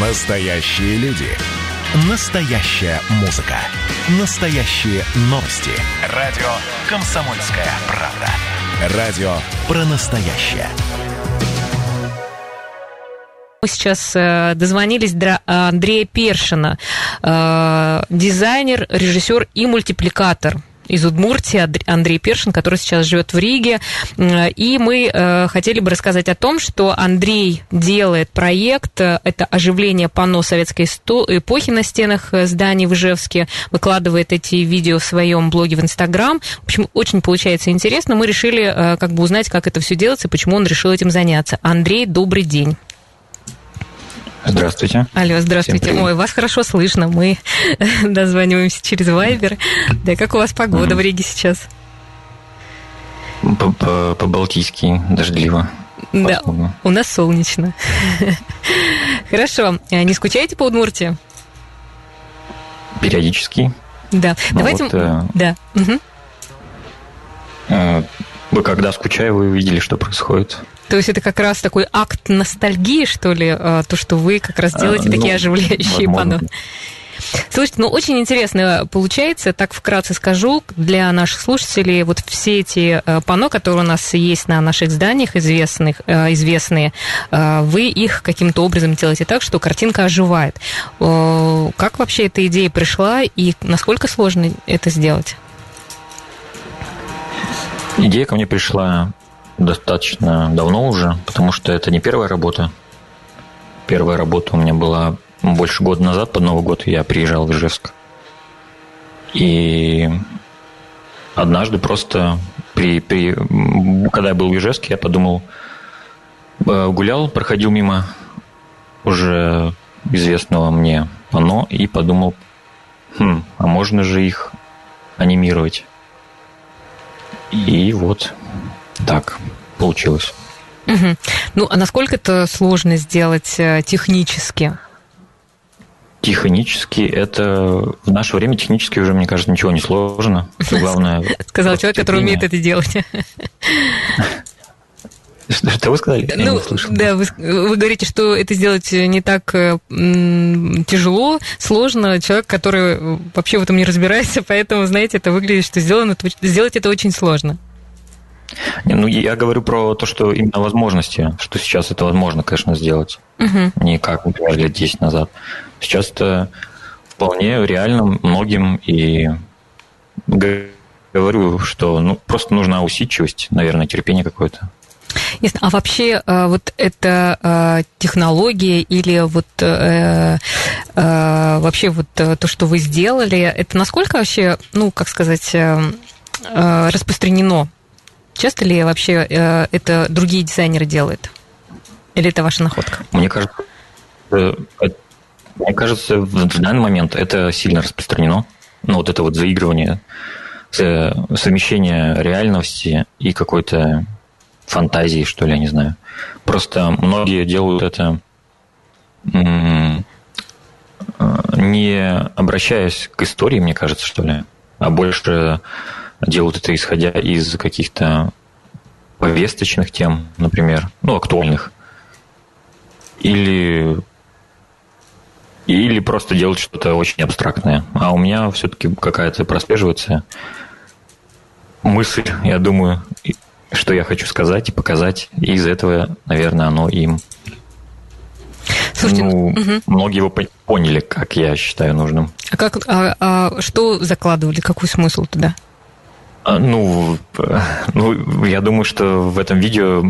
Настоящие люди. Настоящая музыка. Настоящие новости. Радио «Комсомольская правда». Радио про настоящее. Мы сейчас э, дозвонились до Андрея Першина, э, дизайнер, режиссер и мультипликатор из Удмуртии, Андрей Першин, который сейчас живет в Риге. И мы э, хотели бы рассказать о том, что Андрей делает проект, э, это оживление панно советской эпохи на стенах э, зданий в Ижевске, выкладывает эти видео в своем блоге в Инстаграм. В общем, очень получается интересно. Мы решили как бы узнать, как это все делается, почему он решил этим заняться. Андрей, добрый день. Здравствуйте. Алло, здравствуйте. Ой, вас хорошо слышно. Мы дозваниваемся через Вайбер. Да, как у вас погода в Риге сейчас? По-балтийски, дождливо. Да, у нас солнечно. Хорошо. А не скучаете по Удмуртии? Периодически. Да. Ну Давайте... Вот, э... Да. Угу. Вы когда скучаю, вы увидели, что происходит. То есть это как раз такой акт ностальгии, что ли, а, то, что вы как раз делаете а, такие ну, оживляющие панно. Слушайте, ну очень интересно получается, так вкратце скажу, для наших слушателей, вот все эти э, панно, которые у нас есть на наших зданиях известных, известные, вы их каким-то образом делаете так, что картинка оживает. Как вообще эта идея пришла и насколько сложно это сделать? Идея ко мне пришла достаточно давно уже, потому что это не первая работа. Первая работа у меня была больше года назад, под Новый год я приезжал в Ижевск. И однажды просто при, при, когда я был в Ижевске, я подумал, э, гулял, проходил мимо уже известного мне оно и подумал, хм, а можно же их анимировать. И вот так получилось. Угу. Ну, а насколько это сложно сделать э, технически? Технически это в наше время технически уже, мне кажется, ничего не сложно. Главное. Сказал человек, который умеет это делать. Что вы сказали? Я ну, да, вы, вы говорите, что это сделать не так м, тяжело, сложно. Человек, который вообще в этом не разбирается, поэтому, знаете, это выглядит, что сделано, сделать это очень сложно. Не, ну, я говорю про то, что именно возможности, что сейчас это возможно, конечно, сделать. Угу. Не как, например, лет 10 назад. Сейчас это вполне реально многим, и говорю, что ну, просто нужна усидчивость, наверное, терпение какое-то. Ясно. А вообще э, вот эта э, технология или вот э, вообще вот то, что вы сделали, это насколько вообще, ну, как сказать, распространено Часто ли вообще э, это другие дизайнеры делают? Или это ваша находка? Мне кажется, э, мне кажется, в данный момент это сильно распространено. Ну, вот это вот заигрывание, совмещение реальности и какой-то фантазии, что ли, я не знаю. Просто многие делают это э, не обращаясь к истории, мне кажется, что ли, а больше делают это исходя из каких-то повесточных тем, например, ну, актуальных. Или или просто делать что-то очень абстрактное. А у меня все-таки какая-то прослеживается мысль, я думаю, что я хочу сказать и показать. И из этого, наверное, оно им. Слушайте, ну, угу. многие его поняли, как я считаю нужным. А как, а, а что закладывали, какой смысл туда? А, ну, ну, я думаю, что в этом видео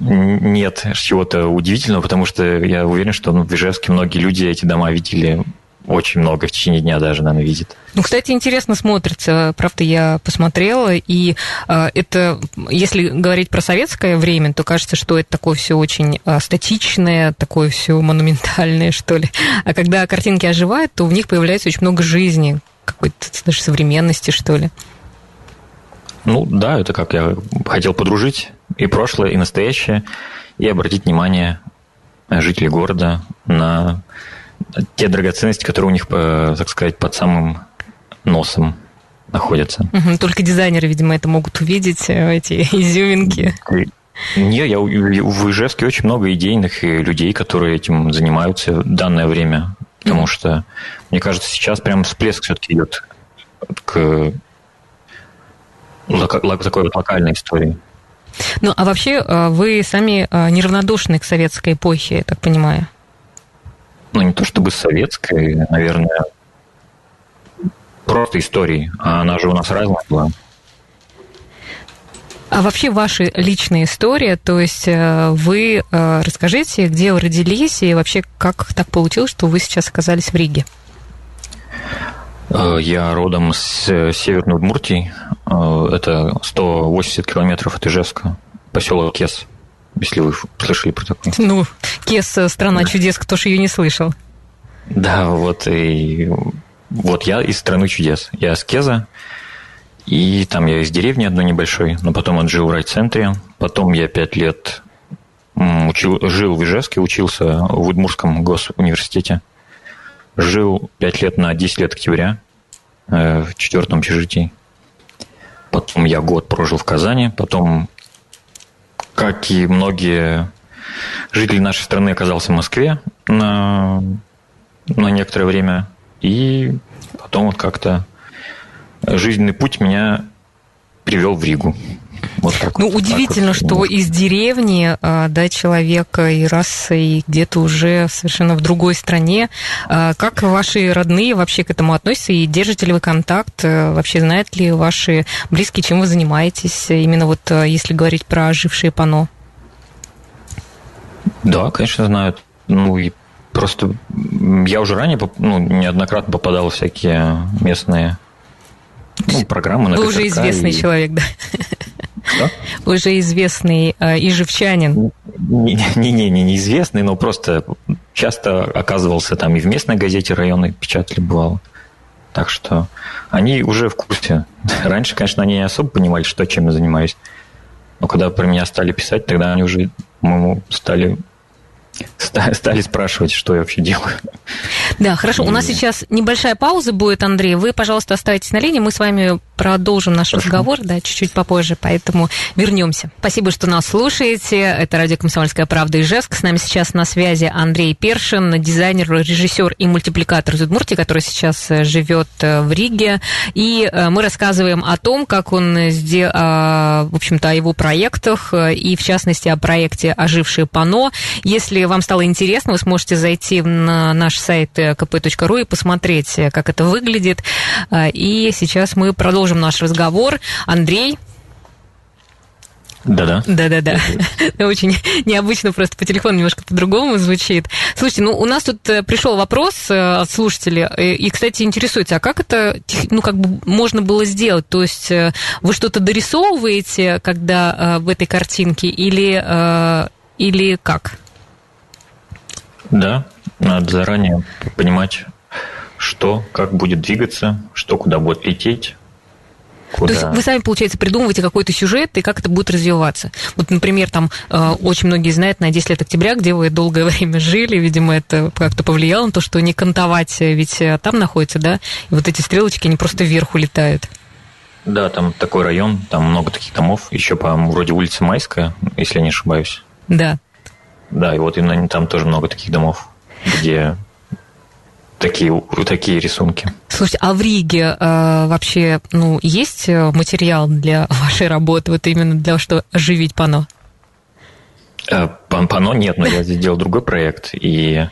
нет чего-то удивительного, потому что я уверен, что ну, в Ижевске многие люди эти дома видели очень много, в течение дня даже, наверное, видит. Ну, кстати, интересно смотрится. Правда, я посмотрела, и э, это, если говорить про советское время, то кажется, что это такое все очень э, статичное, такое все монументальное, что ли. А когда картинки оживают, то в них появляется очень много жизни, какой-то даже современности, что ли. Ну да, это как я хотел подружить и прошлое, и настоящее, и обратить внимание жителей города на те драгоценности, которые у них, так сказать, под самым носом находятся. Только дизайнеры, видимо, это могут увидеть, э, эти изюминки. Не, я в Ижевске очень много идейных людей, которые этим занимаются в данное время. Потому что, мне кажется, сейчас прям всплеск все-таки идет к такой вот локальной истории. Ну, а вообще э, вы сами э, неравнодушны к советской эпохе, я так понимаю? Ну, не то чтобы советской, наверное, просто истории. А она же у нас разная была. А вообще ваша личная история, то есть э, вы расскажите, где вы родились и вообще как так получилось, что вы сейчас оказались в Риге? Я родом с Северной Удмуртии, Э, это 180 километров от Ижевска, поселок Кес, если вы слышали про такой. Ну, Кес – страна чудес, кто ж ее не слышал. Да, вот и вот я из страны чудес. Я с Кеза, и там я из деревни одной небольшой, но потом отжил в райцентре. Потом я пять лет учил, жил в Ижевске, учился в Удмурском госуниверситете. Жил пять лет на 10 лет октября э, в четвертом общежитии. Потом я год прожил в Казани, потом, как и многие жители нашей страны, оказался в Москве на, на некоторое время. И потом вот как-то жизненный путь меня привел в Ригу. Вот так ну, вот, удивительно, так вот. что из деревни, а, да, человека и раз, и где-то уже совершенно в другой стране. А, как ваши родные вообще к этому относятся? И держите ли вы контакт? Э, вообще знают ли ваши близкие, чем вы занимаетесь? Именно вот э, если говорить про ожившие пано. Да, конечно, знают. Ну и просто я уже ранее ну, неоднократно попадал в всякие местные ну, программы на Вы уже известный и... человек, да? Уже известный э, ижевчанин. Не-не-не, не неизвестный, но просто часто оказывался там и в местной газете районной печатали бывало. Так что они уже в курсе. Раньше, конечно, они не особо понимали, что чем я занимаюсь. Но когда про меня стали писать, тогда они уже, по-моему, стали стали спрашивать, что я вообще делаю. Да, хорошо. У нас сейчас небольшая пауза будет, Андрей. Вы, пожалуйста, оставайтесь на линии. Мы с вами продолжим наш Хорошо. разговор, да, чуть-чуть попозже, поэтому вернемся. Спасибо, что нас слушаете. Это радио «Комсомольская правда» Ижевск. С нами сейчас на связи Андрей Першин, дизайнер, режиссер и мультипликатор из Удмуртии, который сейчас э, живет э, в Риге. И э, мы рассказываем о том, как он сделал, в общем-то, о его проектах и, в частности, о проекте «Ожившие пано». Если вам стало интересно, вы сможете зайти на наш сайт kp.ru и посмотреть, как это выглядит. И сейчас мы продолжим наш разговор. Андрей, да-да. Да-да-да. Очень необычно, просто по телефону немножко по-другому звучит. Слушайте, ну у нас тут э, пришел вопрос э, от слушателя, э, и, кстати, интересуется, а как это, ну, как бы можно было сделать? То есть вы что-то дорисовываете, когда в этой картинке, или, или как? Да, надо заранее понимать, что, как будет двигаться, что куда будет лететь, Куда? То есть вы сами, получается, придумываете какой-то сюжет и как это будет развиваться. Вот, например, там э, очень многие знают на 10 лет октября, где вы долгое время жили, видимо, это как-то повлияло на то, что не кантовать, э, ведь э, там находится, да, и вот эти стрелочки, они просто вверх улетают. Да, там такой район, там много таких домов, еще, по-моему, вроде улица Майская, если я не ошибаюсь. Да. Да, и вот именно там тоже много таких домов, где такие, такие рисунки. Слушайте, а в Риге э, вообще ну, есть э, материал для вашей работы, вот именно для того, чтобы оживить пано? Э, пано нет, но я здесь делал другой проект, и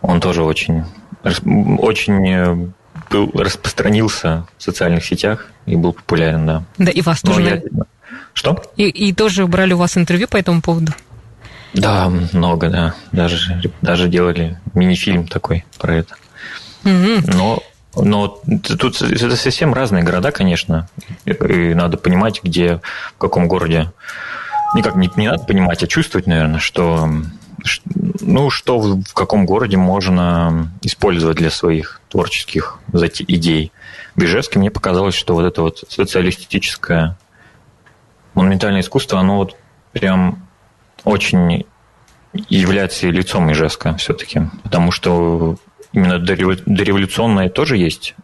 он тоже очень, очень э, был, распространился в социальных сетях и был популярен, да. Да, и вас тоже... Я... Что? И, и тоже брали у вас интервью по этому поводу? Да, много, да. Даже, даже делали мини-фильм такой про это. Но но тут это совсем разные города, конечно. И надо понимать, где, в каком городе. Никак не, не надо понимать, а чувствовать, наверное, что ну, что в, в каком городе можно использовать для своих творческих идей. В Ижевске мне показалось, что вот это вот социалистическое монументальное искусство, оно вот прям очень является лицом Ижевска все-таки. Потому что именно дореволюционная тоже есть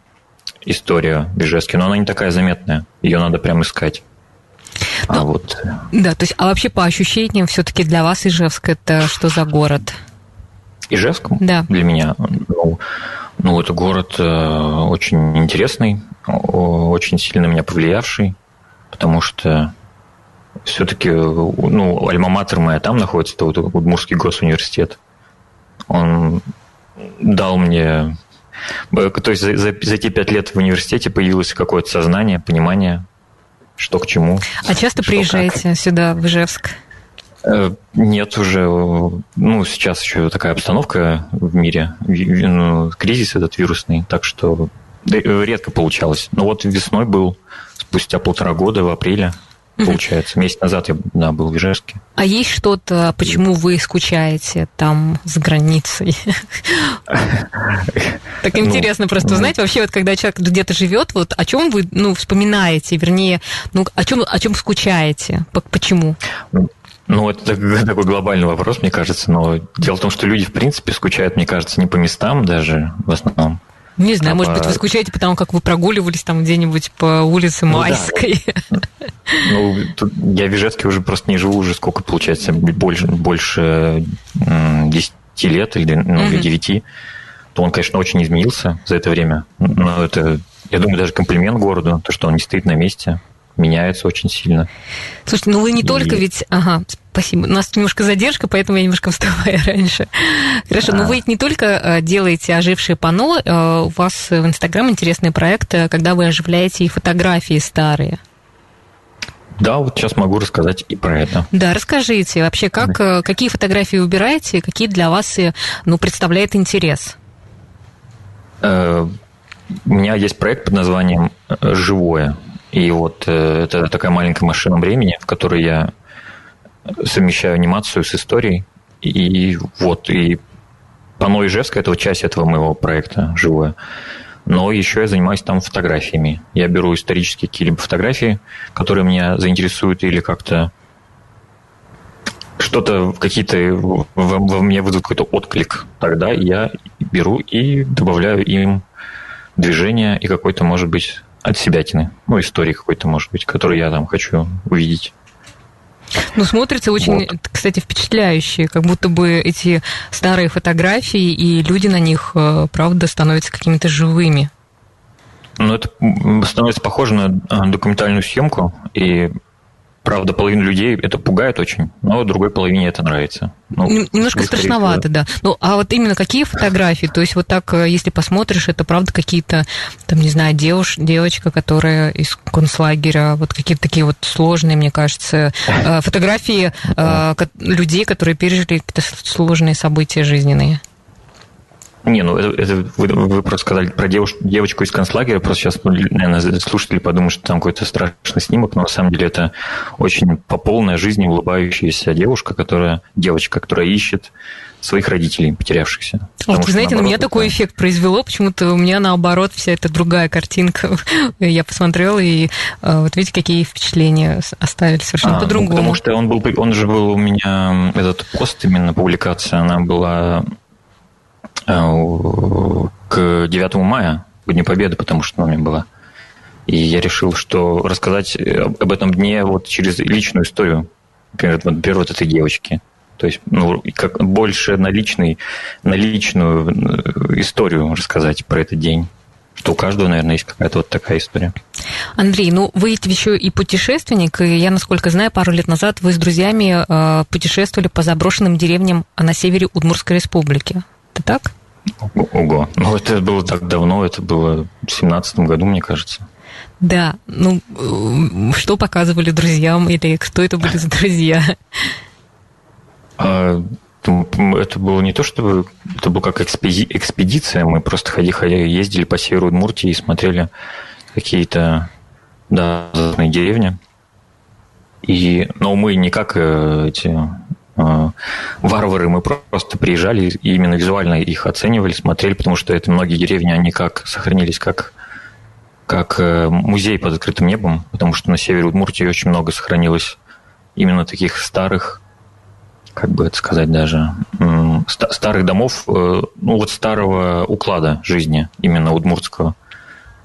история в Ижевске, но она не такая заметная. Ее надо прям искать. А ну, вот... Да, то есть, а вообще по ощущениям все-таки для вас Ижевск это что за город? Ижевск? Да. Для меня, ну, ну это город э, очень интересный, очень сильно меня повлиявший, потому что все-таки, ну, альма-матер моя там находится, это вот Удмурский госуниверситет. Он дал мне... То есть за, за, за те пять лет в университете появилось какое-то сознание, понимание, что к чему. А часто приезжаете как. сюда, в Ижевск? Э, нет, уже, ну, сейчас еще такая обстановка в мире, ну, кризис этот вирусный, так что редко получалось. Но вот весной был, спустя полтора года, в апреле, получается. Месяц назад я да, был в Ижевске. А есть что-то, почему вы скучаете там с границей? Так ну, интересно просто узнать, ну. вообще, вот когда человек где-то живет, вот о чем вы ну, вспоминаете, вернее, ну, о чем, о чем скучаете? Почему? Ну, это такой глобальный вопрос, мне кажется, но дело в том, что люди, в принципе, скучают, мне кажется, не по местам даже в основном, не знаю, а может по... быть, вы скучаете потому, как вы прогуливались там где-нибудь по улице ну, Майской. Да. Ну, тут я в Ижевске уже просто не живу уже сколько, получается, больше, больше 10 лет или ну, угу. 9, то он, конечно, очень изменился за это время. Но это, я думаю, даже комплимент городу, то, что он не стоит на месте меняется очень сильно. Слушайте, ну вы не и... только ведь... Ага, спасибо. У нас немножко задержка, поэтому я немножко вставаю раньше. Хорошо, а... но вы ведь не только э, делаете ожившие панно, э, у вас в Инстаграм интересный проект, э, когда вы оживляете и фотографии старые. Да, вот сейчас могу рассказать и про это. Да, расскажите вообще, как, какие фотографии выбираете, какие для вас ну, представляет интерес? У меня есть проект под названием «Живое». И вот э, это такая маленькая машина времени, в которой я совмещаю анимацию с историей. И вот, и Пано Ижевская – это вот часть этого моего проекта «Живое». Но еще я занимаюсь там фотографиями. Я беру исторические какие-либо фотографии, которые меня заинтересуют или как-то что-то, какие-то во, во мне вызовут какой-то отклик. Тогда я беру и добавляю им движение и какой-то, может быть, от себятины. Ну, истории какой-то, может быть, которую я там хочу увидеть. Ну, смотрится очень, вот. кстати, впечатляюще, как будто бы эти старые фотографии и люди на них, э, правда, становятся какими-то живыми. Ну, это становится похоже на э, документальную съемку, и Правда, половину людей это пугает очень, но другой половине это нравится. Ну, Немножко страшновато, да. Ну, а вот именно какие фотографии? То есть вот так, э, если посмотришь, это правда какие-то, там, не знаю, девуш, девочка, которая из концлагеря, вот какие-то такие вот сложные, мне кажется, э, фотографии э, людей, которые пережили какие-то сложные события жизненные. Не, ну это, это вы, вы просто сказали про девуш, девочку из концлагеря, просто сейчас, ну, наверное, слушатели подумают, что там какой-то страшный снимок, но на самом деле это очень по полной жизни улыбающаяся девушка, которая, девочка, которая ищет своих родителей, потерявшихся. Вот, вы знаете, наоборот, на меня это... такой эффект произвело, почему-то у меня наоборот вся эта другая картинка. Я посмотрела, и э, вот видите, какие впечатления оставили совершенно а, по-другому. Ну, потому что он был, он же был у меня, этот пост, именно публикация, она была к 9 мая, к Дню Победы, потому что меня была. И я решил, что рассказать об этом дне вот через личную историю. Например, например вот этой девочки. То есть, ну, как больше на, личный, на личную э, историю рассказать про этот день. Что у каждого, наверное, есть какая-то вот такая история. Андрей, ну вы ведь еще и путешественник, и я, насколько знаю, пару лет назад вы с друзьями э, путешествовали по заброшенным деревням на севере Удмурской республики. Это так? Ого. Ну, это было так давно, это было в семнадцатом году, мне кажется. Да, ну, что показывали друзьям, или кто это были за друзья? А, это было не то, чтобы... Это было как экспедиция. Мы просто ходили, ездили по северу Удмуртии и смотрели какие-то да, деревни. И, но мы не как э, эти Э, варвары, мы просто приезжали и именно визуально их оценивали, смотрели, потому что это многие деревни, они как сохранились как, как э, музей под открытым небом, потому что на севере Удмуртии очень много сохранилось именно таких старых, как бы это сказать даже, старых домов, э, ну вот старого уклада жизни, именно удмуртского.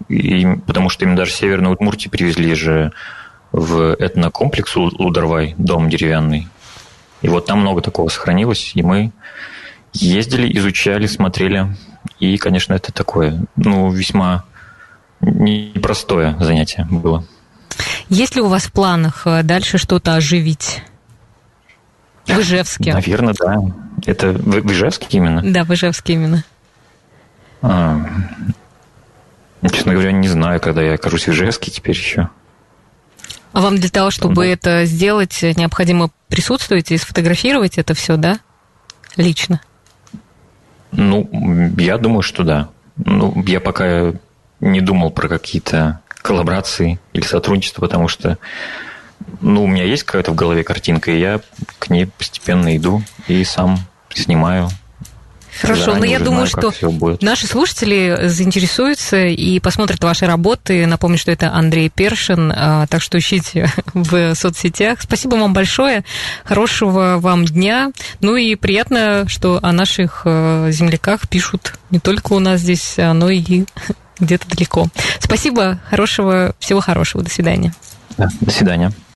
И, потому что именно даже северные Удмуртии привезли же в этнокомплекс Лудорвай, дом деревянный. И вот там много такого сохранилось, и мы ездили, изучали, смотрели. И, конечно, это такое, ну, весьма непростое занятие было. Есть ли у вас в планах э, дальше что-то оживить? В Ижевске. Наверное, да. Это в, в Ижевске именно? Да, в Ижевске именно. А, честно говоря, не знаю, когда я окажусь в Ижевске теперь еще. А вам для того, чтобы да. это сделать, необходимо присутствовать и сфотографировать это все, да? Лично? Ну, я думаю, что да. Ну, я пока не думал про какие-то коллаборации или сотрудничество, потому что ну, у меня есть какая-то в голове картинка, и я к ней постепенно иду и сам снимаю. Хорошо, но я думаю, знаю, что наши слушатели заинтересуются и посмотрят ваши работы. Напомню, что это Андрей Першин, а, так что ищите в соцсетях. Спасибо вам большое, хорошего вам дня. Ну и приятно, что о наших э, земляках пишут не только у нас здесь, но и где-то далеко. Спасибо, хорошего, всего хорошего, до свидания. Да, до свидания.